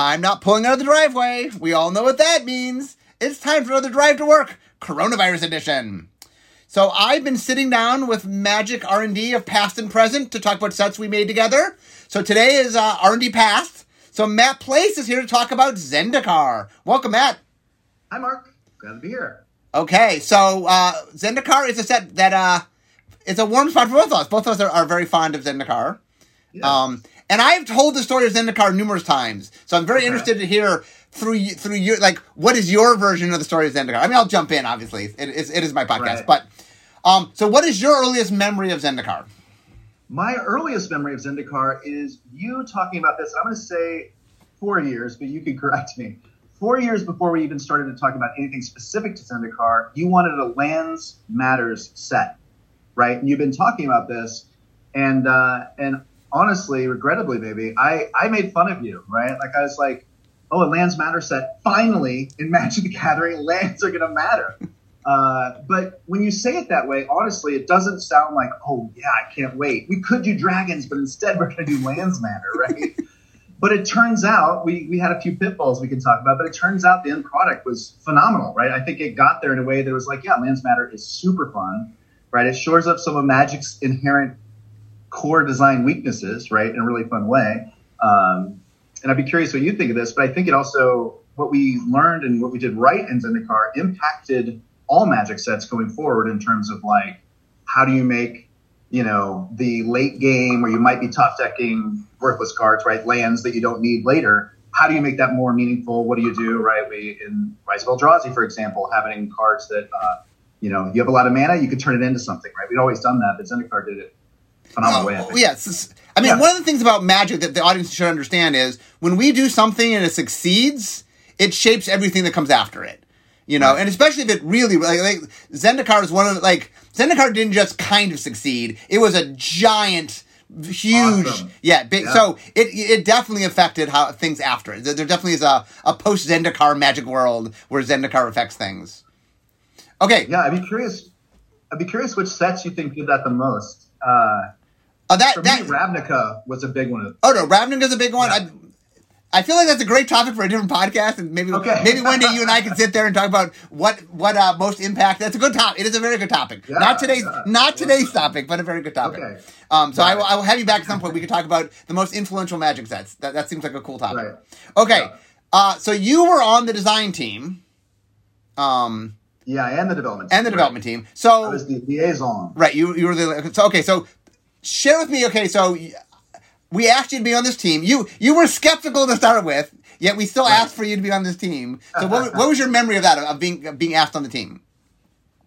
I'm not pulling out of the driveway. We all know what that means. It's time for another drive to work, coronavirus edition. So I've been sitting down with Magic R&D of past and present to talk about sets we made together. So today is uh, R&D past. So Matt Place is here to talk about Zendikar. Welcome, Matt. Hi, Mark. Glad to be here. Okay, so uh, Zendikar is a set that uh, it's a warm spot for both of us. Both of us are, are very fond of Zendikar. Yeah. Um, and I've told the story of Zendikar numerous times, so I'm very Okay. interested to hear through you, through your like what is your version of the story of Zendikar. I mean, I'll jump in. Obviously, it is it is my podcast, Right. but um, so what is your earliest memory of Zendikar? My earliest memory of Zendikar is you talking about this. I'm going to say four years, but you can correct me. Four years before we even started to talk about anything specific to Zendikar, you wanted a Lands Matters set, right? And you've been talking about this, and uh, and honestly, regrettably, maybe I I made fun of you, right? Like I was like, oh, a Lands Matter set. Finally, in Magic the Gathering, lands are going to matter. Uh, but when you say it that way, honestly, it doesn't sound like, oh yeah, I can't wait. We could do dragons, but instead we're going to do lands matter, right? but it turns out we, we had a few pitfalls we can talk about, but it turns out the end product was phenomenal, right? I think it got there in a way that was like, yeah, lands matter is super fun, right? It shores up some of Magic's inherent core design weaknesses, right, in a really fun way. Um, and I'd be curious what you think of this, but I think it also what we learned and what we did right in Zendikar impacted all Magic sets going forward in terms of like how do you make you know the late game where you might be tough decking worthless cards, right, lands that you don't need later. How do you make that more meaningful? What do you do, right? We in Rise of Eldrazi, for example, having cards that uh, you know you have a lot of mana, you could turn it into something, right? We'd always done that, but Zendikar did it phenomenal way. I Oh, think. yes. I mean, Yeah. one of the things about Magic that the audience should understand is when we do something and it succeeds, it shapes everything that comes after it. You know, Right. and especially if it really like, like Zendikar is one of like Zendikar didn't just kind of succeed; it was a giant, huge, Awesome. yeah, big. Yeah. So it it definitely affected how things after it. There there definitely is a a post Zendikar Magic world where Zendikar affects things. Okay, Yeah, I'd be curious. I'd be curious which sets you think did that the most. Uh, uh, that for that me, Ravnica was a big one. Oh no, Ravnica is a big one. Yeah. I, I feel like that's a great topic for a different podcast, and maybe Okay. maybe one day you and I can sit there and talk about what what uh, most impact. That's a good topic. It is a very good topic. Yeah, not today's yeah. not today's topic, but a very good topic. Okay. Um, so I will. I will have you back at some point. We can talk about the most influential Magic sets. That that seems like a cool topic. Right. Okay. Uh, so you were on the design team, um, Yeah, and the development team. and the development right. team. So I was the liaison. Right, you you were the so okay. So share with me. Okay, so we asked you to be on this team. You you were skeptical to start with, yet we still Right. asked for you to be on this team. So what, what was your memory of that of being of being asked on the team?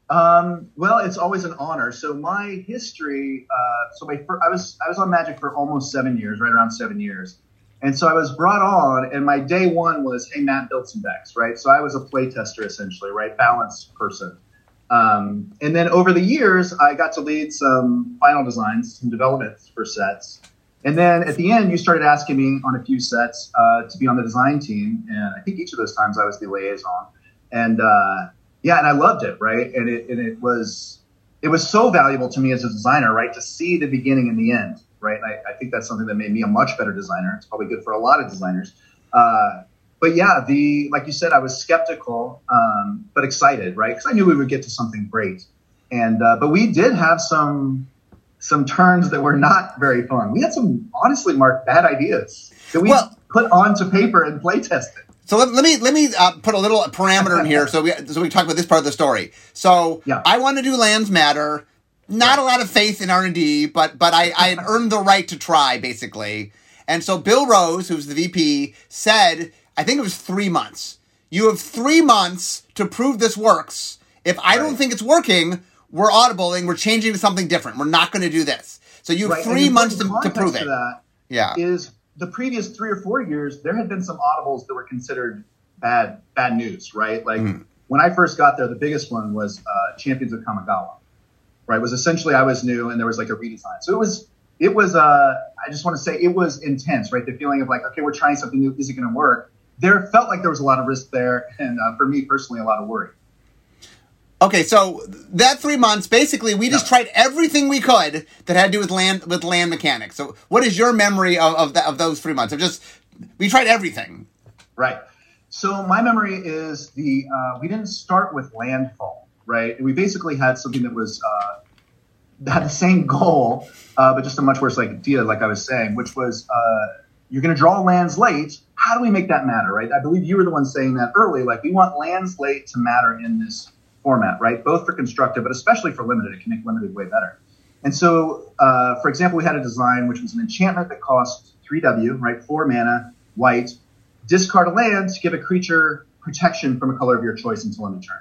Um, well, it's always an honor. So my history. Uh, so my fir- I was I was on Magic for almost seven years, right around seven years, and so I was brought on, and my day one was, hey Matt, build some decks, right? So I was a play tester essentially, right, balanced person. Um, and then over the years, I got to lead some final designs, some developments for sets. And then at the end, you started asking me on a few sets uh, to be on the design team, and I think each of those times I was the liaison. And uh, yeah, and I loved it, right? And it and it was it was so valuable to me as a designer, right, to see the beginning and the end, right? And I, I think that's something that made me a much better designer. It's probably good for a lot of designers. Uh, but yeah, the like you said, I was skeptical, um, but excited, right? Because I knew we would get to something great. And uh, but we did have some some turns that were not very fun. We had some honestly, Mark, bad ideas that we Well- put onto paper and play tested. So let, let me let me uh, put a little parameter in here so we so we talk about this part of the story. So Yeah. I want to do lands matter. Not a lot of faith in R and D, but but I, I had earned the right to try basically. And so Bill Rose, who's the VP, said I think it was three months. You have three months to prove this works. If I don't think it's working, we're audibling. We're changing to something different. We're not going to do this. So you have Right, three months to, to prove it. that Yeah. is the previous three or four years, there had been some audibles that were considered bad bad news, right? Like Mhm. when I first got there, the biggest one was uh, Champions of Kamigawa, right? It was essentially I was new and there was like a redesign. So it was it was uh, I just want to say it was intense, right? The feeling of like, okay, we're trying something new, is it going to work? There felt like there was a lot of risk there, and uh, for me personally, a lot of worry. Okay, so that three months, basically, we just Yeah. tried everything we could that had to do with land with land mechanics. So, what is your memory of of, that, of those three months? Of just we tried everything. Right. So my memory is the uh, we didn't start with landfall, right? We basically had something that was uh, had the same goal, uh, but just a much worse like idea, like I was saying, which was uh, you're going to draw lands late. How do we make that matter, right? I believe you were the one saying that early. Like we want lands late to matter in this format, right? Both for constructed, but especially for limited. It can make limited way better. And so, uh, for example, we had a design which was an enchantment that cost 3W, right? Four mana, white. Discard a land to give a creature protection from a color of your choice until end of turn.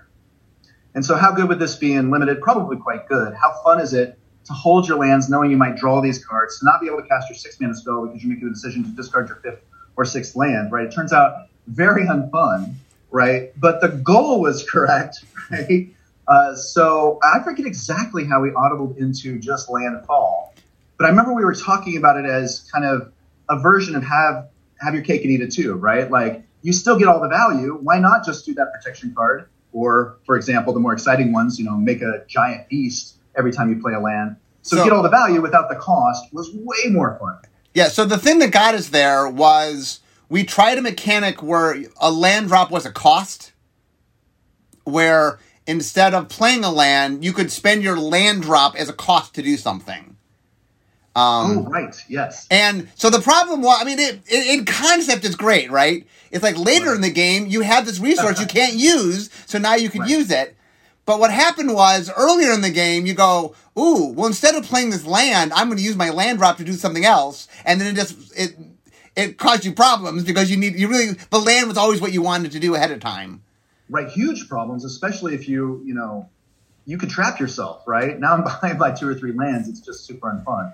And so, how good would this be in limited? Probably quite good. How fun is it to hold your lands knowing you might draw these cards, to not be able to cast your six mana spell because you're making the decision to discard your fifth or sixth land, right? It turns out very unfun, right? But the goal was correct, right? Uh, so I forget exactly how we audibled into just landfall, but I remember we were talking about it as kind of a version of have have your cake and eat it too, right? Like you still get all the value. Why not just do that protection card? Or, for example, the more exciting ones, you know, make a giant beast every time you play a land. So, so get all the value without the cost was way more fun. Yeah. So the thing that got us there was we tried a mechanic where a land drop was a cost, where instead of playing a land, you could spend your land drop as a cost to do something. Um, oh, right. Yes. And so the problem was, I mean, it, it, in concept, it's great, right? It's like later right. in the game, you have this resource you can't use, so now you can right. use it. But what happened was earlier in the game, you go, ooh, well, instead of playing this land, I'm going to use my land drop to do something else, and then it just it it caused you problems because you need you really the land was always what you wanted to do ahead of time. Right, huge problems, especially if you you know you could trap yourself. Right now, I'm buying by two or three lands. It's just super unfun.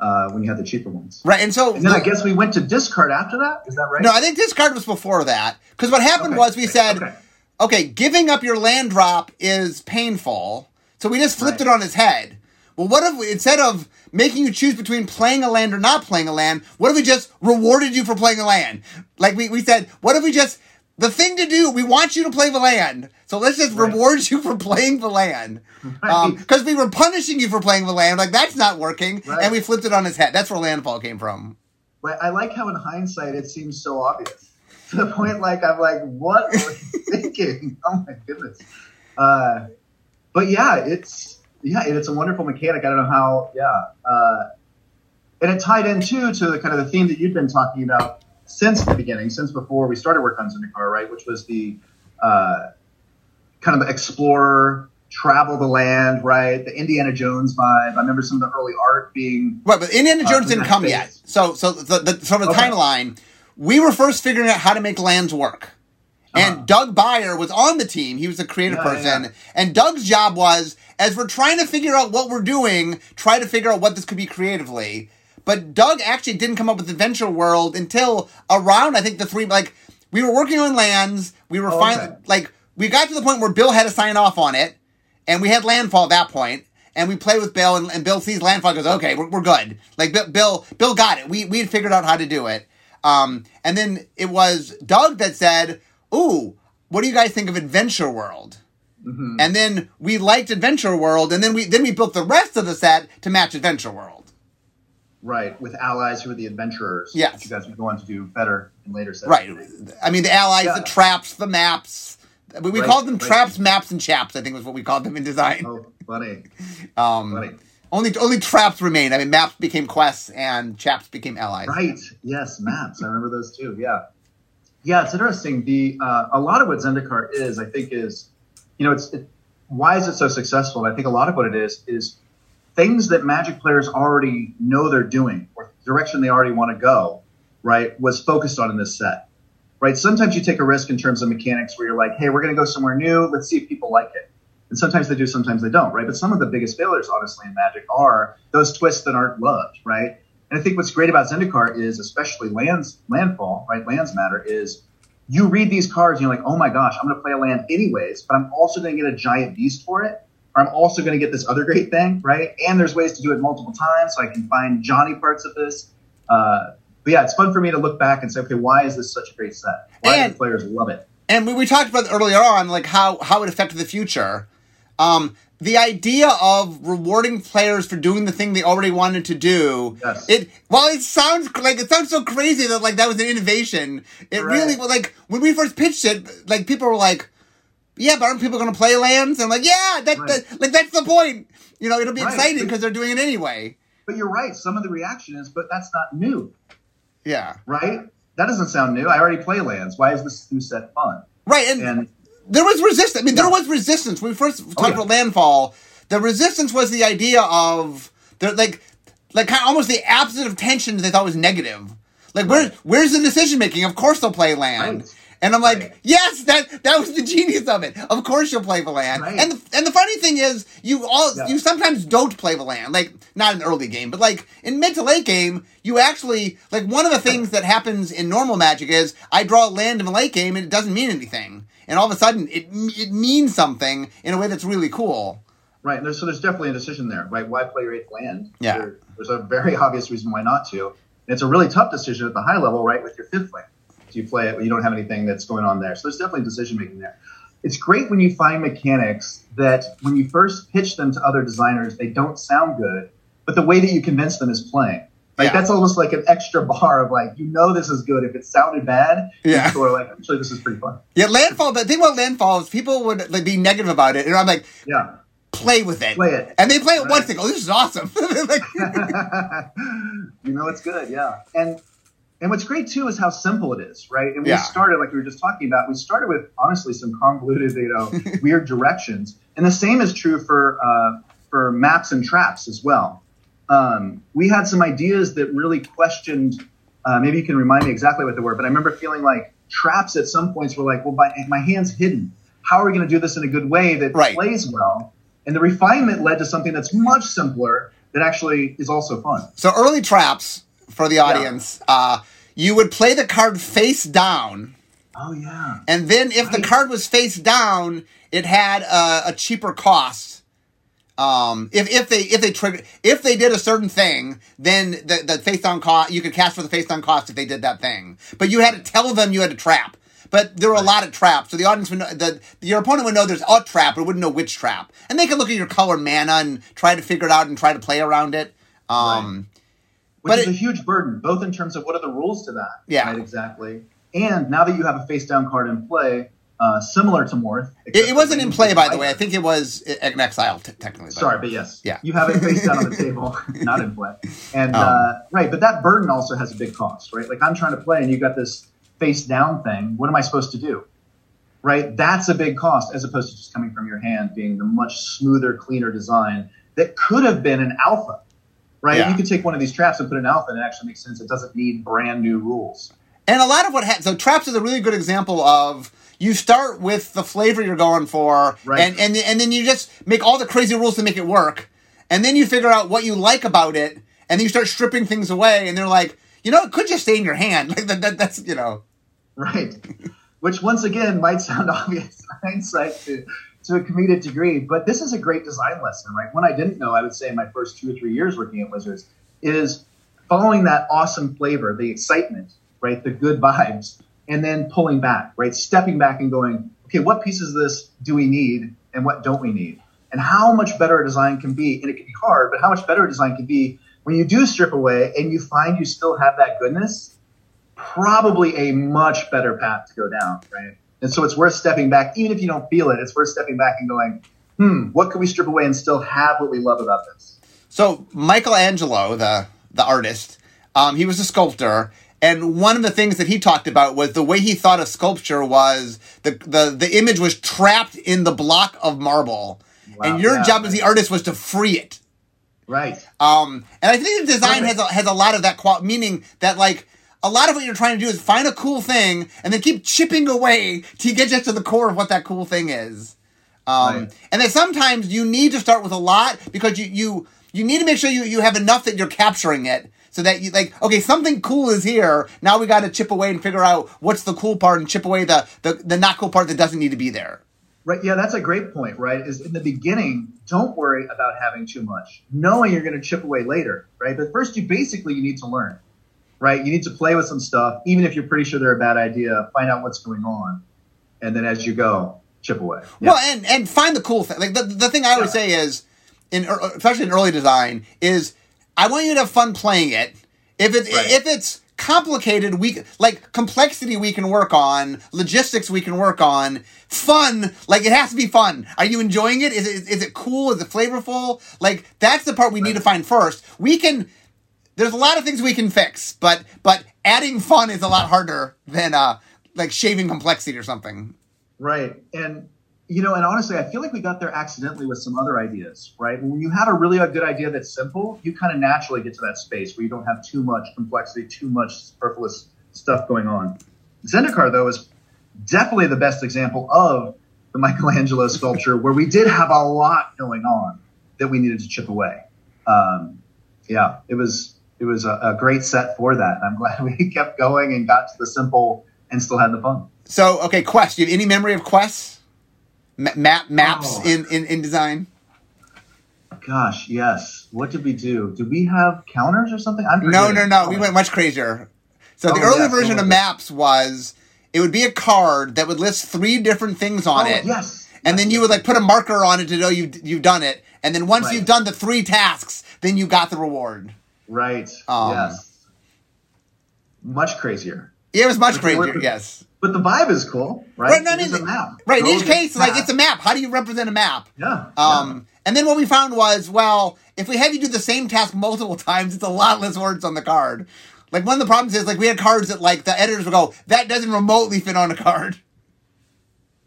Uh, when you had the cheaper ones. Right, and so and then the, I guess we went to discard after that. Is that right? No, I think discard was before that because what happened okay. was we said, okay. Okay. giving up your land drop is painful, so we just flipped right. it on its head. Well, what if instead of making you choose between playing a land or not playing a land, what if we just rewarded you for playing a land? Like we, we said, what if we just the thing to do, we want you to play the land. So let's just right. reward you for playing the land. Because um, we were punishing you for playing the land. Like, that's not working. Right. And we flipped it on his head. That's where landfall came from. But I like how, in hindsight, it seems so obvious. To the point, like, I'm like, what are you thinking? Oh, my goodness. Uh, but yeah, it's, yeah, it's a wonderful mechanic. I don't know how, yeah. Uh, and it tied in, too, to the kind of the theme that you've been talking about since the beginning, since before we started work on Zendikar, right, which was the uh, kind of the explorer, travel the land, right, the Indiana Jones vibe. I remember some of the early art being right, but Indiana uh, Jones uh, didn't come yet. So, so the, the of okay. timeline, we were first figuring out how to make lands work. And uh-huh. Doug Beyer was on the team. He was the creative yeah, person. Yeah. And Doug's job was, as we're trying to figure out what we're doing, try to figure out what this could be creatively. But Doug actually didn't come up with Adventure World until around I think the three like we were working on lands. We were oh, finally okay. like we got to the point where Bill had to sign off on it, and we had landfall at that point. And we play with Bill, and, and Bill sees landfall, goes, "Okay, we're, we're good." Like Bill, Bill got it. We we had figured out how to do it. Um, and then it was Doug that said, "Ooh, what do you guys think of Adventure World?" Mm-hmm. And then we liked Adventure World, and then we then we built the rest of the set to match Adventure World. Right, with allies who are the adventurers. Yes. you guys would go on to do better in later sets. Right. I mean, the allies, yeah. the traps, the maps. We, we right, called them right. traps, maps, and chaps. I think was what we called them in design. Oh, funny. um, funny. Only only traps remain. I mean, maps became quests, and chaps became allies. Right. Yes, maps. I remember those too. Yeah. Yeah, it's interesting. The uh, a lot of what Zendikar is, I think, is you know, it's it, why is it so successful? I think a lot of what it is is things that Magic players already know they're doing or direction they already want to go, right, was focused on in this set. Right? Sometimes you take a risk in terms of mechanics where you're like, hey, we're going to go somewhere new. Let's see if people like it. And sometimes they do, sometimes they don't, right? But some of the biggest failures, honestly, in Magic are those twists that aren't loved, right? And I think what's great about Zendikar is, especially lands, landfall, right? Lands matter is you read these cards and you're like, oh my gosh, I'm going to play a land anyways, but I'm also going to get a giant beast for it or I'm also going to get this other great thing, right? And there's ways to do it multiple times, so I can find Johnny parts of this. Uh, but yeah, it's fun for me to look back and say, okay, why is this such a great set? Why and, do the players love it? And we, we talked about earlier on, like how how it affected the future. Um, the idea of rewarding players for doing the thing they already wanted to do. Yes. It while it sounds like it sounds so crazy that like that was an innovation. It Right. really well like when we first pitched it, like people were like, "Yeah, but aren't people going to play lands?" And I'm like, "Yeah, that, Right. that like that's the point. You know, it'll be Right. exciting because they're doing it anyway." But you're right. Some of the reaction is, but that's not new, Yeah. right? That doesn't sound new. I already play lands. Why is this new set fun? Right, and, And there was resistance. I mean, there was resistance. When we first oh, talked Oh, yeah. about landfall, the resistance was the idea of there, like, like kind of almost the opposite of tension. They thought was negative. Like, where, where's the decision making? Of course they'll play land. Right. And I'm like, Right. yes, that that was the genius of it. Of course you'll play the land. Right. And the, and the funny thing is, you all Yeah. you sometimes don't play the land. Like not in the early game, but like in mid to late game, you actually like one of the things that happens in normal Magic is I draw a land in the late game and it doesn't mean anything, and all of a sudden it it means something in a way that's really cool. right, there's, so there's definitely a decision there, right? Why play your eighth land? Yeah. There- there's a very obvious reason why not to. And it's a really tough decision at the high level, right? With your fifth land, do you play it? when You don't have anything that's going on there. So there's definitely decision making there. It's great when you find mechanics that when you first pitch them to other designers, they don't sound good, but the way that you convince them is playing. Like Yeah. that's almost like an extra bar of like, you know, this is good. If it sounded bad, Yeah. people are like, actually, this is pretty fun. Yeah, landfall. The thing about landfall is people would like be negative about it, and I'm like, Yeah. play with it, Play it. and they play it Right. once. They go, this is awesome. like, you know it's good, yeah. And and what's great too is how simple it is, right? And we Yeah. started like we were just talking about. We started with honestly some convoluted, you know, weird directions, and the same is true for uh, for maps and traps as well. Um, we had some ideas that really questioned. Uh, maybe you can remind me exactly what they were, but I remember feeling like traps at some points were like, well, my, my hand's hidden. How are we going to do this in a good way that Right. plays well? And the refinement led to something that's much simpler that actually is also fun. So early traps for the audience. Uh, you would play the card face down, Oh yeah. and then if the card was face down, it had a, a cheaper cost. Um, if if they if they trigger if they did a certain thing, then the the face down cost you could cast for the face down cost if they did that thing. But you had to tell them you had a trap. But there were a lot of traps, so the audience would know the your opponent would know there's a trap, but wouldn't know which trap. And they could look at your color mana and try to figure it out and try to play around it. Um, Which But is it- a huge burden, both in terms of what are the rules to that. Yeah. Right, exactly. And now that you have a face down card in play, uh, similar to Morph. It, it wasn't in play, by the way. I think it was in exile, t- technically. Sorry, but yes. Yeah. You have it face down on the table, not in play. And Um. uh, right, but that burden also has a big cost, right? Like I'm trying to play and you got this face down thing. What am I supposed to do? Right? That's a big cost as opposed to just coming from your hand being the much smoother, cleaner design that could have been an alpha. Right? Yeah. You could take one of these traps and put an alpha and it actually makes sense. It doesn't need brand new rules. And a lot of what happens, so traps is a really good example of you start with the flavor you're going for, Right. and, and and then you just make all the crazy rules to make it work, and then you figure out what you like about it, and then you start stripping things away, and they're like, you know, it could just stay in your hand, like that, that that's you know, Right. Which once again might sound obvious in hindsight to, to a comedic degree, but this is a great design lesson, right? One I didn't know, I would say in my first two or three years working at Wizards, is following that awesome flavor, the excitement, right? The good vibes, and then pulling back, right? Stepping back and going, okay, what pieces of this do we need and what don't we need? And how much better a design can be, and it can be hard, but how much better a design can be when you do strip away and you find you still have that goodness probably a much better path to go down, right? And so it's worth stepping back, even if you don't feel it. It's worth stepping back and going, hmm, what can we strip away and still have what we love about this? So Michelangelo, the the artist, um, he was a sculptor, and one of the things that he talked about was the way he thought of sculpture was the the the image was trapped in the block of marble, Wow, and your yeah, job as the artist was to free it. Right. Um, and I think the design has a, has a lot of that qual- meaning that like a lot of what you're trying to do is find a cool thing and then keep chipping away to get just to the core of what that cool thing is. Um, Right. and then sometimes you need to start with a lot because you you you need to make sure you you have enough that you're capturing it so that you like okay something cool is here now we got to chip away and figure out what's the cool part and chip away the, the the not cool part that doesn't need to be there. Right. Yeah, that's a great point, right? Is in the beginning, don't worry about having too much, knowing you're going to chip away later, right? But first, you basically you need to learn, right? You need to play with some stuff, even if you're pretty sure they're a bad idea. Find out what's going on, and then as you go, chip away. Yeah. Well, and and find the cool thing. Like the the thing I always Yeah. say is, in er, especially in early design, is I want you to have fun playing it. If it Right. if it's complicated, we like complexity we can work on, logistics we can work on, fun like it has to be fun. Are you enjoying it? Is it is it cool? Is it flavorful? Like that's the part we need to find first. We can. There's a lot of things we can fix, but but adding fun is a lot harder than uh like shaving complexity or something. Right. And you know, and honestly, I feel like we got there accidentally with some other ideas, right? When you have a really a good idea that's simple, you kind of naturally get to that space where you don't have too much complexity, too much superfluous stuff going on. Zendikar, though, is definitely the best example of the Michelangelo sculpture where we did have a lot going on that we needed to chip away. Um, yeah, it was it was a, a great set for that. And I'm glad we kept going and got to the simple and still had the fun. So, okay, Quest. You have any memory of quests? Ma- map maps Oh. in, in in design? Gosh, yes. What did we do? Did we have counters or something? I'm No, no, no. We went much crazier. So the Oh, early yes, version of maps was it would be a card that would list three different things on Oh, it, yes. and then you would like put a marker on it to know you you've done it, and then once Right. you've done the three tasks, then you got the reward. Right. Um, yes. Much crazier. It was much But crazier. Yes. But the vibe is cool, right? Right. no, It is a map. right. In each case, like it's a map. How do you represent a map? yeah. Um, and then what we found was, well, if we have you do the same task multiple times, it's a lot less words on the card. Like one of the problems is, like we had cards that like the editors would go, that doesn't remotely fit on a card.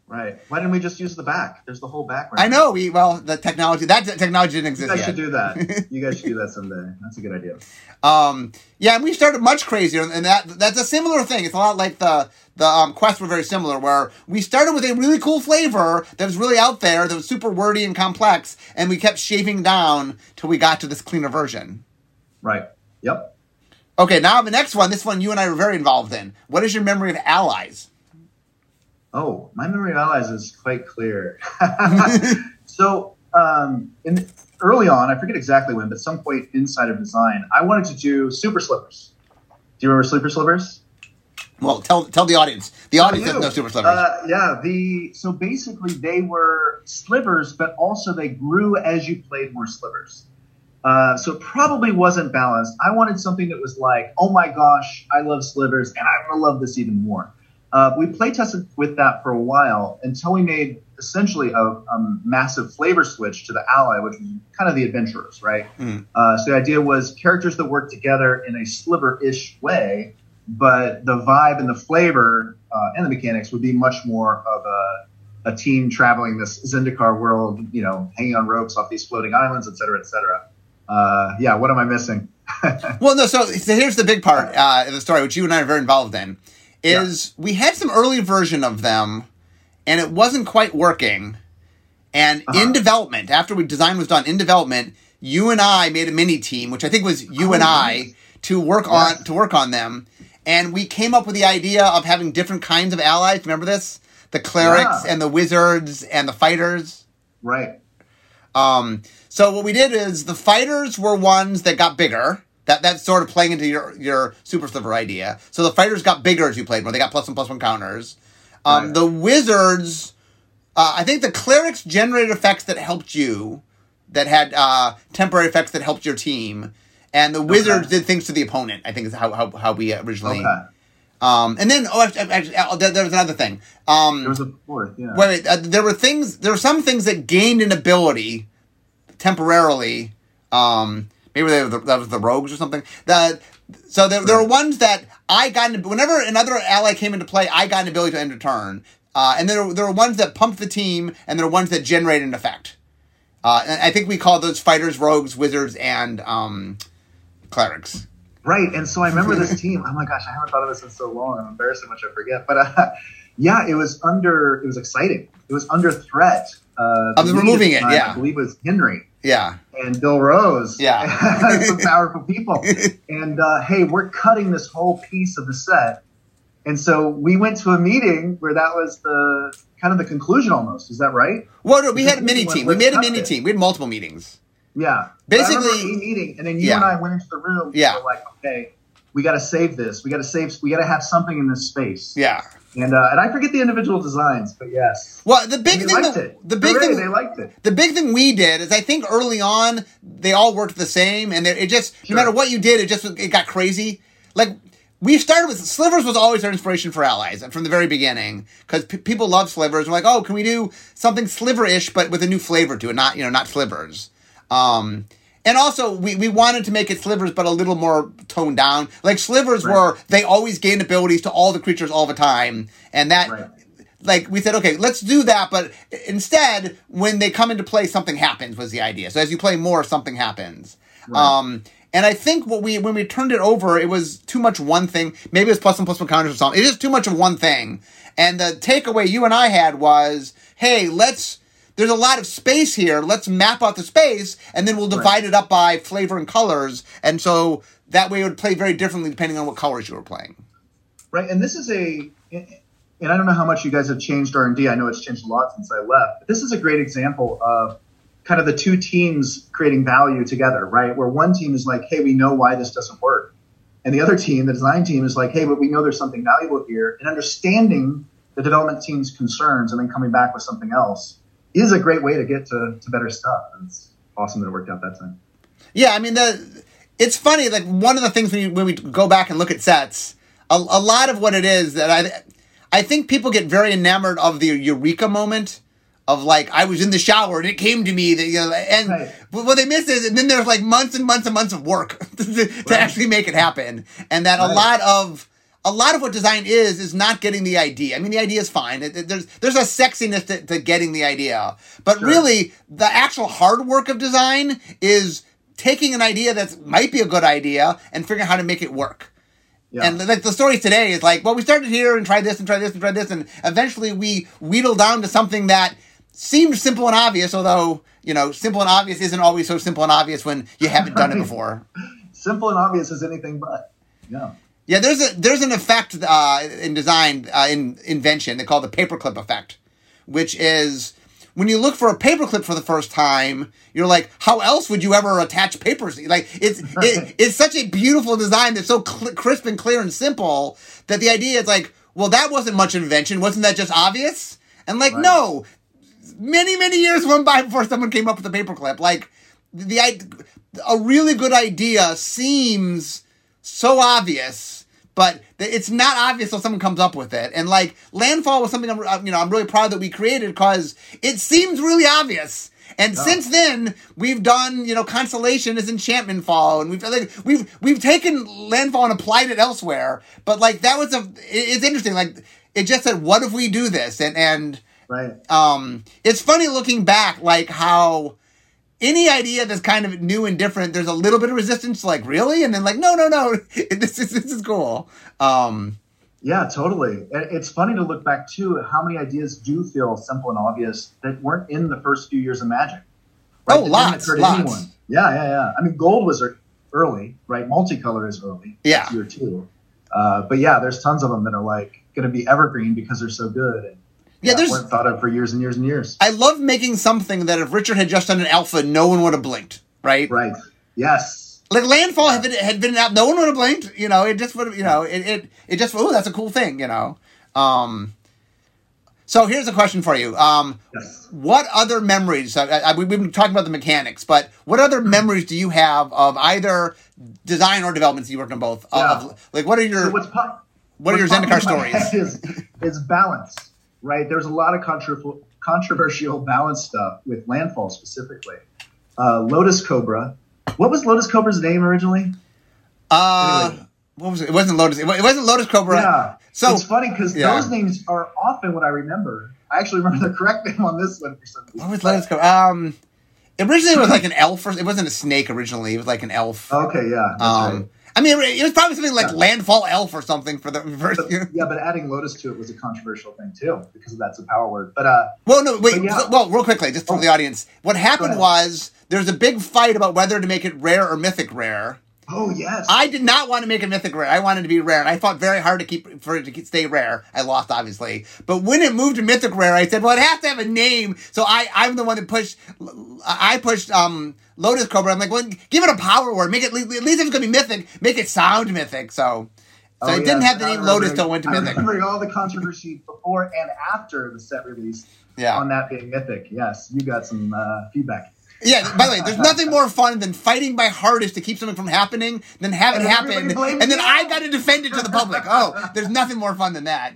Right. Why didn't we just use the back? There's the whole back. Right I know we well the technology that technology didn't exist. You guys yet. should do that. You guys should do that someday. That's a good idea. Um, yeah, and we started much crazier, and that that's a similar thing. It's a lot like the the um, quests were very similar, where we started with a really cool flavor that was really out there, that was super wordy and complex, and we kept shaving down till we got to this cleaner version. Right. Yep. Okay, now the next one. This one you and I were very involved in. What is your memory of allies? Oh, my memory of allies is quite clear. so, um, in early on, I forget exactly when, but some point inside of design, I wanted to do super slivers. Do you remember super slivers? Well, tell tell the audience. The audience doesn't know super slivers. Uh, yeah, the so basically they were slivers, but also they grew as you played more slivers. Uh, so it probably wasn't balanced. I wanted something that was like, oh my gosh, I love slivers, and I'm gonna love this even more. Uh, we play tested with that for a while until we made essentially a, a massive flavor switch to the ally, which was kind of the adventurers, right? Mm. Uh, so the idea was characters that work together in a sliver-ish way, but the vibe and the flavor uh, and the mechanics would be much more of a, a team traveling this Zendikar world, you know, hanging on ropes off these floating islands, et cetera, et cetera. Uh, yeah, what am I missing? Well, no. So, so here's the big part uh, of the story, which you and I are very involved in. Is we had some early version of them, and it wasn't quite working. And Uh-huh. in development, after we design was done in development, you and I made a mini team, which I think was you Oh, and I, to work Yes. on to work on them. And we came up with the idea of having different kinds of allies. Remember this? The clerics Yeah. and the wizards and the fighters. right. Um, so what we did is the fighters were ones that got bigger. That that's sort of playing into your your super sliver idea. So the fighters got bigger as you played more. They got plus one plus one counters. Um, Right. The wizards, uh, I think the clerics generated effects that helped you, that had uh, temporary effects that helped your team, and the wizards did things to the opponent. I think is how how, how we originally. Okay. Um, and then oh, actually, uh, there, there was another thing. Um, There was a fourth, yeah. Wait, wait. Uh, there were things. There were some things that gained an ability temporarily. Um, maybe they were the, that was the rogues or something. That so there, there were ones that I got. Into, whenever another ally came into play, I got an ability to end a turn. Uh, and there, there were ones that pumped the team, and there were ones that generated an effect. Uh, and I think we called those fighters, rogues, wizards, and um, clerics. Right, and so I remember this team. Oh my gosh, I haven't thought of this in so long. I'm embarrassed how much I forget. But uh, yeah, it was under. It was exciting. It was under threat. Uh, Of the removing at it, time, yeah. I believe it was Henry Yeah. and Bill Rose. Yeah. some powerful people. And uh, hey, we're cutting this whole piece of the set. And so we went to a meeting where that was the kind of the conclusion almost. Is that right? Well, no, we had a mini team. We made a mini it. team. We had multiple meetings. Yeah. Basically- meeting, and then you Yeah. and I went into the room. Yeah. And were like, okay, we got to save this. We got to save. We got to have something in this space. Yeah. And uh, and I forget the individual designs, but yes. Well, the big thing, it. the big Hooray, thing, they liked it. the big thing we did is I think early on they all worked the same, and it just no matter what you did, it just it got crazy. Like we started with slivers was always our inspiration for allies from the very beginning because p- people love slivers. We're like, oh, can we do something sliver-ish but with a new flavor to it, not you know not slivers. Um, and also we, we wanted to make it slivers but a little more toned down. Like slivers Right. were they always gained abilities to all the creatures all the time, and that Right. like we said, okay, let's do that, but instead, when they come into play, something happens was the idea. So as you play more, something happens. Right. Um, and I think what we when we turned it over, it was too much one thing. Maybe it was plus one plus one counters or something. It is too much of one thing. And the takeaway you and I had was, hey, let's. There's a lot of space here. Let's map out the space, and then we'll divide it up by flavor and colors. And so that way, it would play very differently depending on what colors you were playing. right? And this is a, and I don't know how much you guys have changed R and D. I know it's changed a lot since I left. But this is a great example of kind of the two teams creating value together, right? Where one team is like, "Hey, we know why this doesn't work," and the other team, the design team, is like, "Hey, but we know there's something valuable here." And understanding the development team's concerns and then coming back with something else is a great way to get to, to better stuff. And it's awesome that it worked out that time. Yeah, I mean the it's funny. Like one of the things when, you, when we go back and look at sets, a, a lot of what it is that I I think people get very enamored of the eureka moment of like I was in the shower and it came to me that you know and Right. but what they miss is and then there's like months and months and months of work to, to Right. actually make it happen and that a lot of a lot of what design is is not getting the idea. I mean, the idea is fine. It- it- there's there's a sexiness to, to getting the idea, but Sure. really the actual hard work of design is taking an idea that might be a good idea and figuring out how to make it work. Yeah. And like the story today is like, well, we started here and tried this and tried this and tried this, and eventually we wheedled down to something that seemed simple and obvious. Although you know, simple and obvious isn't always so simple and obvious when you haven't done it before. Simple and obvious is anything but. Yeah. Yeah, there's a there's an effect uh, in design uh, in invention they call the paperclip effect, which is when you look for a paperclip for the first time, you're like, how else would you ever attach papers? Like it's it, it's such a beautiful design that's so cl- crisp and clear and simple that the idea is like, well, that wasn't much invention, wasn't that just obvious? And like, Right. no, many many years went by before someone came up with a paperclip. Like the a really good idea seems so obvious, but it's not obvious until someone comes up with it. And like landfall was something I'm uh, you know I'm really proud that we created because it seems really obvious. And since then, we've done you know constellation as enchantment fall, and we've like we've we've taken landfall and applied it elsewhere. But like that was a it- it's interesting. Like it just said, what if we do this? And and Right. um, it's funny looking back, like how any idea that's kind of new and different, there's a little bit of resistance, like really, and then like no, no, no, this is this is cool. Um, Yeah, totally. It's funny to look back too how many ideas do feel simple and obvious that weren't in the first few years of Magic. Oh, That lots, lots. Yeah, yeah, yeah. I mean, gold was early, right? Multicolor is early. Yeah. Year two. Uh, but yeah, there's tons of them that are like going to be evergreen because they're so good. And, Yeah, there's- weren't thought of for years and years and years. I love making something that if Richard had just done an alpha, no one would have blinked, right? right. Yes. Like landfall had been had been out, no one would have blinked. You know, it just would have, you know, it it it just oh that's a cool thing, you know. Um, so here's a question for you. Um, Yes. What other memories? I, I, we've been talking about the mechanics, but what other memories do you have of either design or developments you worked on both? Yeah. Of, like, what are your So what's what are your Zendikar popping in my stories? Is, is balance, right? There's a lot of controversial, controversial balance stuff with landfall specifically. Uh, Lotus Cobra. What was Lotus Cobra's name originally? Uh, Anyway. what was it? It wasn't Lotus. It it wasn't Lotus Cobra. Yeah. So it's funny because yeah. those names are often what I remember. I actually remember the correct name on this one for some reason. what was Lotus Cobra? Um, originally it was like an elf. Or, it wasn't a snake originally. It was like an elf. Okay, yeah, um, right. I mean, it was probably something like Yeah. landfall elf or something for the first. But, yeah, but adding Lotus to it was a controversial thing too because that's a power word. But uh, Well, no, wait. Yeah. so- well, real quickly, just for Oh. the audience, what happened was there's a big fight about whether to make it rare or mythic rare, Oh yes. I did not want to make it mythic rare. I wanted to be rare, and I fought very hard to keep for it to stay rare. I lost obviously, but when it moved to mythic rare, I said, "Well, it has to have a name." So I, I'm the one that pushed. I pushed um, Lotus Cobra. I'm like, "Well, give it a power word. Make it at least if it's gonna be mythic, make it sound mythic." So. So Oh, it didn't have the name Lotus till it went to I Mythic. remember all the controversy before and after the set release Yeah. on that being Mythic. Yes, you got some uh, feedback. Yeah, by the way, there's nothing more fun than fighting my hardest to keep something from happening than have it And happen, and then you. I got to defend it to the public. Oh, there's nothing more fun than that.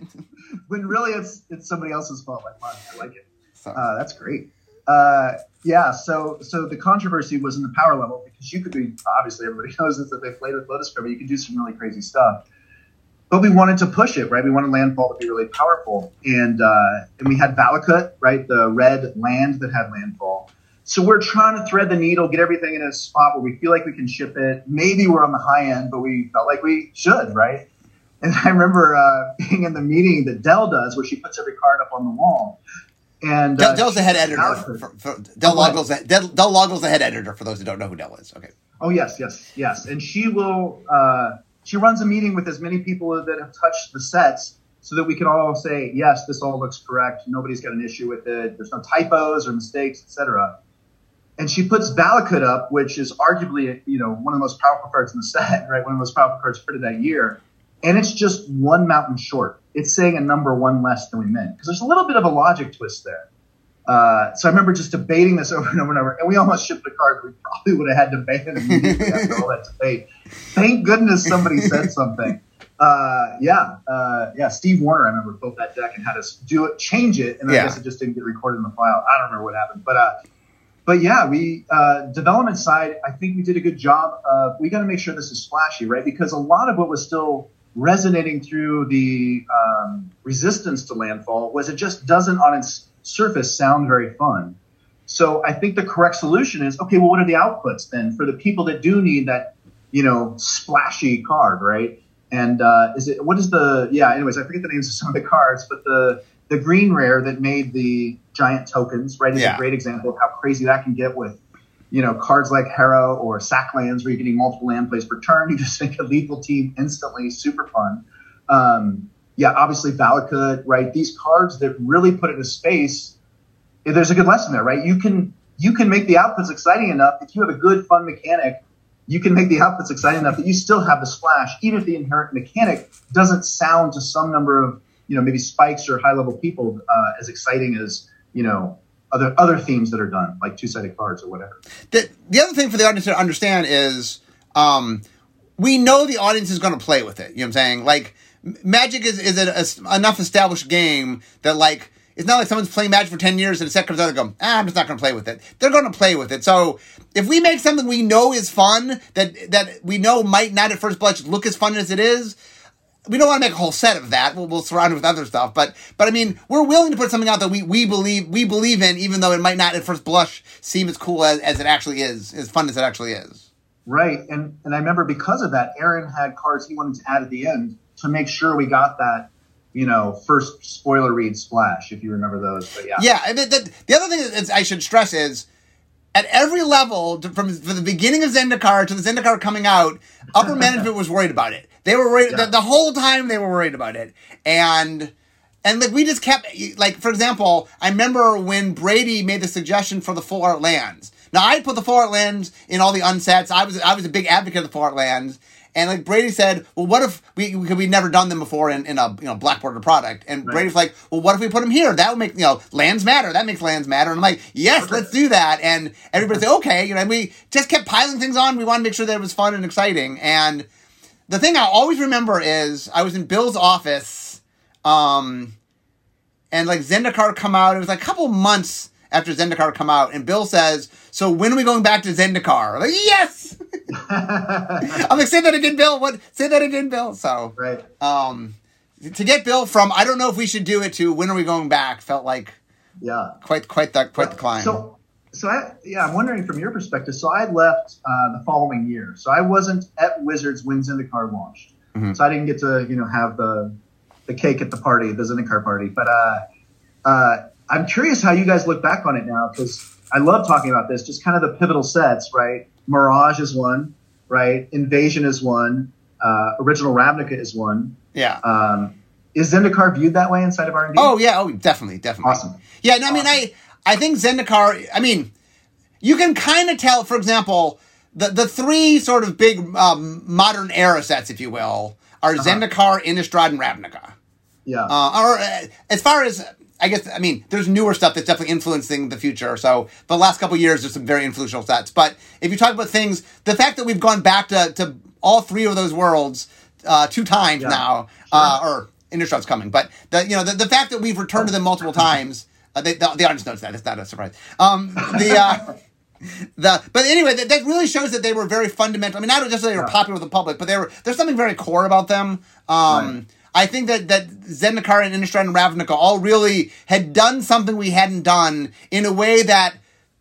When really it's it's somebody else's fault. Like mine. I like it. So, Uh, that's great. Uh, yeah. So so the controversy was in the power level because you could be obviously everybody knows this that they played with Lotus Cobra. You could do some really crazy stuff. But we wanted to push it, right? We wanted landfall to be really powerful, and uh, and we had Valakut, right? The red land that had landfall. So we're trying to thread the needle, get everything in a spot where we feel like we can ship it. Maybe we're on the high end, but we felt like we should, right? And I remember uh, being in the meeting that Dell does, where she puts every card up on the wall. And Del, uh, Del's the head editor. For, for, Del, Oh, what? Laugel's the, Del, Del Laugel's the head editor. For those who don't know who Del is, okay. Oh yes, yes, yes. And she will. Uh, she runs a meeting with as many people that have touched the sets, so that we can all say, yes, this all looks correct. Nobody's got an issue with it. There's no typos or mistakes, etc. And she puts Valakut up, which is arguably, you know, one of the most powerful cards in the set, right? One of the most powerful cards printed that year. And it's just one mountain short. It's saying a number one less than we meant because there's a little bit of a logic twist there. Uh, so I remember just debating this over and over and over, and we almost shipped a card we probably would have had to ban it immediately after all that debate. Thank goodness somebody said something. Uh, yeah, uh, yeah. Steve Warner, I remember built that deck and had us do it, change it, and I Yeah. guess it just didn't get recorded in the file. I don't remember what happened, but uh, but yeah, we uh, development side. I think we did a good job. Of, we got to make sure this is flashy, right? Because a lot of what was still resonating through the um, resistance to landfall was it just doesn't on its surface sound very fun. So I think the correct solution is okay. Well, what are the outputs then for the people that do need that, you know, splashy card, right? And uh, is it what is the yeah? Anyways, I forget the names of some of the cards, but the the green rare that made the giant tokens, right, is Yeah. a great example of how crazy that can get with, you know, cards like Harrow or Sack Lands, where you're getting multiple land plays per turn. You just make a lethal team instantly, super fun. Um, yeah, obviously Valakut, right? These cards that really put it in space. eh, There's a good lesson there, right? You can you can make the outputs exciting enough if you have a good fun mechanic. You can make the outputs exciting enough that you still have the splash, even if the inherent mechanic doesn't sound to some number of you know maybe spikes or high level people uh, as exciting as you know other other themes that are done like two sided cards or whatever. The, the other thing for the audience to understand is um, we know the audience is going to play with it. You know what I'm saying? Like, Magic is, is a, enough established game that, like, it's not like someone's playing Magic for 10 years and a set comes out and go, ah, I'm just not going to play with it. They're going to play with it. So if we make something we know is fun, that, that we know might not at first blush look as fun as it is, we don't want to make a whole set of that. We'll, we'll surround it with other stuff, but but I mean, we're willing to put something out that we, we believe we believe in, even though it might not at first blush seem as cool as, as it actually is, as fun as it actually is. Right, and and I remember because of that, Aaron had cards he wanted to add at the end to make sure we got that, you know, first spoiler read splash. If you remember those, but yeah, Yeah, and the, the, the other thing is I should stress is at every level, from, from the beginning of Zendikar to the Zendikar coming out, upper management was worried about it. They were worried Yeah. the, the whole time. They were worried about it, and and like we just kept like for example, I remember when Brady made the suggestion for the full art lands. Now I put the full art lands in all the unsets. I was I was a big advocate of the full art lands. And like Brady said, well, what if we we we'd never done them before in, in a you know black border product? And Right. Brady's like, well, what if we put them here? That would make you know lands matter. That makes lands matter. And I'm like, yes, let's do that. And everybody said, okay. You know, and we just kept piling things on. We wanted to make sure that it was fun and exciting. And the thing I always remember is I was in Bill's office, um, and like Zendikar come out. It was like a couple months after Zendikar come out, and Bill says, "So when are we going back to Zendikar?" I'm like, yes. I'm like, say that again, Bill. What? Say that again, Bill. So, right. um, to get Bill from I don't know if we should do it to when are we going back felt like Yeah. quite quite the quite the climb. So, so I, yeah, I'm wondering from your perspective. So I left uh, the following year. So I wasn't at Wizards when Zendikar launched. Mhm. So I didn't get to, you know, have the the cake at the party, the Zendikar party. But uh, uh, I'm curious how you guys look back on it now because I love talking about this. Just kind of the pivotal sets, right? Mirage is one, right? Invasion is one. Uh, original Ravnica is one. Yeah. Um, is Zendikar viewed that way inside of R and D? Oh yeah. Oh, definitely, definitely. awesome. Yeah. No, I mean, I I think Zendikar. I mean, you can kind of tell. For example, the the three sort of big um, modern era sets, if you will, are Zendikar, Innistrad, and Ravnica. Yeah. Uh, or uh, as far as I guess, I mean, there's newer stuff that's definitely influencing the future. So the last couple of years, there's some very influential sets. But if you talk about things, the fact that we've gone back to, to all three of those worlds uh, two times Yeah. now, uh, or Innistrad's coming, but the you know the, the fact that we've returned to them multiple times, uh, they, the, the audience knows that. It's not a surprise. Um, the uh, the but anyway, that, that really shows that they were very fundamental. I mean, not just that they were Yeah. popular with the public, but they were there's something very core about them. Um, Right. I think that that Zendikar and Innistrad and Ravnica all really had done something we hadn't done in a way that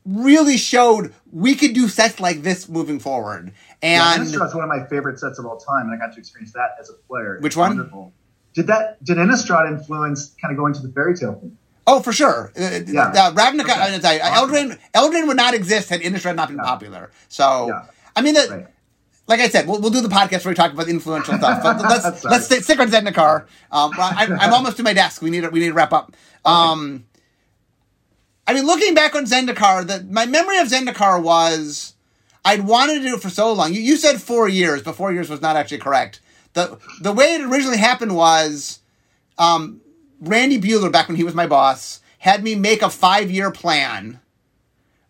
really showed we could do sets like this moving forward. Yeah, And Innistrad is one of my favorite sets of all time, and I got to experience that as a player. Which It's one? Wonderful. Did that? Did Innistrad influence kind of going to the fairy tale thing? Oh, for sure, uh, Yeah. uh, Ravnica. Okay. Sorry, Eldraine, Eldraine would not exist had Innistrad not been Yeah. popular. So, Yeah. I mean, that, Right. like I said, we'll, we'll do the podcast where we talk about influential stuff. But let's let's stay, stick on Zendikar. Um, I, I'm almost to my desk. We need to, we need to wrap up. Um, I mean, looking back on Zendikar, the, my memory of Zendikar was I'd wanted to do it for so long. You, you said four years, but four years was not actually correct. the The way it originally happened was um, Randy Buehler, back when he was my boss, had me make a five year plan,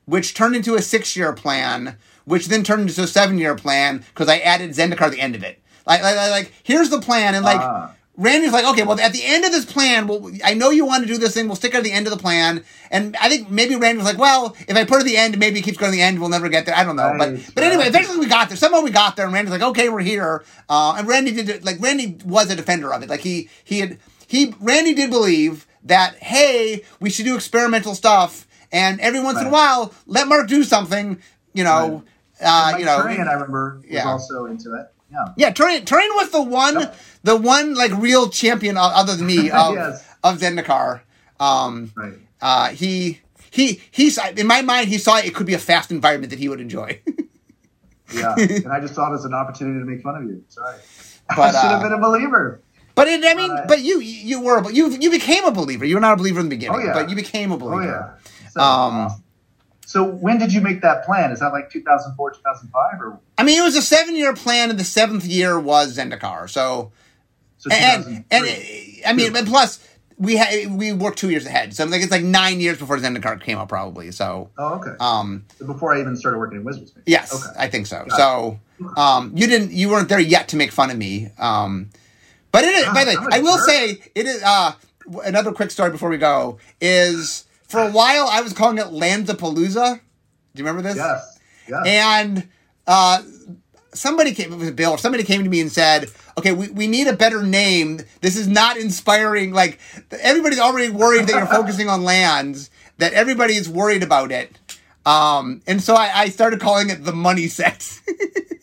which turned into a six year plan, which then turned into a seven year plan because I added Zendikar at the end of it. Like, like, like, here's the plan, and like. Ah. Randy's like, okay, well, at the end of this plan, well, I know you want to do this thing. We'll stick it at the end of the plan. And I think maybe Randy was like, well, if I put it at the end, maybe it keeps going to the end. We'll never get there. I don't know. but Right, but anyway, eventually we got there. Somehow we got there, and Randy's like, okay, we're here. Uh, and Randy did it. Like Randy was a defender of it. Like he he had he Randy did believe that hey, we should do experimental stuff, and every once in a while let Mark do something. You know, uh, you know, Turian, I remember, was Yeah. also into it. Yeah. yeah, Turian, Turian was the one, Yep. the one like real champion other than me of Yes. of Zendikar. Um, Right. uh, he he he's in my mind he saw it could be a fast environment that he would enjoy. Yeah. and I just saw it as an opportunity to make fun of you. Sorry. But, I should uh, have been a believer. But it, I mean, Uh, but you you were but you you became a believer. You were not a believer in the beginning, Oh, yeah. but you became a believer. Oh, believer. yeah. So, Um, so when did you make that plan? Is that like 2004, 2005? Or I mean, it was a seven year plan, and the seventh year was Zendikar. So so and and uh, I mean, and plus we had we worked two years ahead, so like it's like nine years before Zendikar came out, probably. So oh, okay. um, Before I even started working in Wizards. yes, Okay. I think so. Got So um, you didn't you weren't there yet to make fun of me. Um, but it is. By the way, I will jerk. say it is. Uh, another quick story before we go is for a while I was calling it Lanzapalooza. Do you remember this? Yes. Yes. And uh, somebody came, it was Bill, somebody came to me and said, okay, we, we need a better name. This is not inspiring. Like, everybody's already worried that you're focusing on lands, that everybody is worried about it. Um, and so I, I started calling it the money set.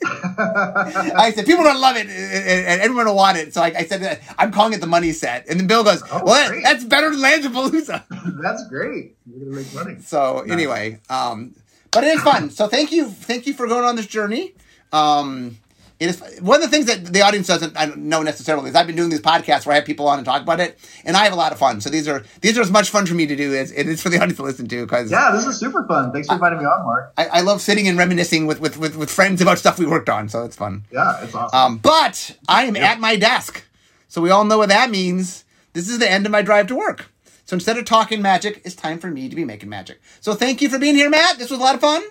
I said, people don't love it, and, and everyone will want it. So I, I said, I'm calling it the money set. And then Bill goes, Oh, well, that, that's better than Lands of Palooza. That's great. You're gonna make money. So Nice. anyway, um, but it is fun. So thank you, thank you for going on this journey. Um, it is one of the things that the audience doesn't know necessarily is I've been doing these podcasts where I have people on and talk about it, and I have a lot of fun. So these are these are as much fun for me to do as it is for the audience to listen to because Yeah, this is super fun. Thanks for inviting me on, Mark. I, I love sitting and reminiscing with, with, with, with friends about stuff we worked on. So it's fun. Yeah, it's awesome. Um, but I am at my desk, so we all know what that means. This is the end of my drive to work. So instead of talking magic, it's time for me to be making magic. So thank you for being here, Matt. This was a lot of fun.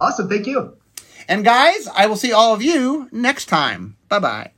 awesome. Thank you. And guys, I will see all of you next time. Bye bye.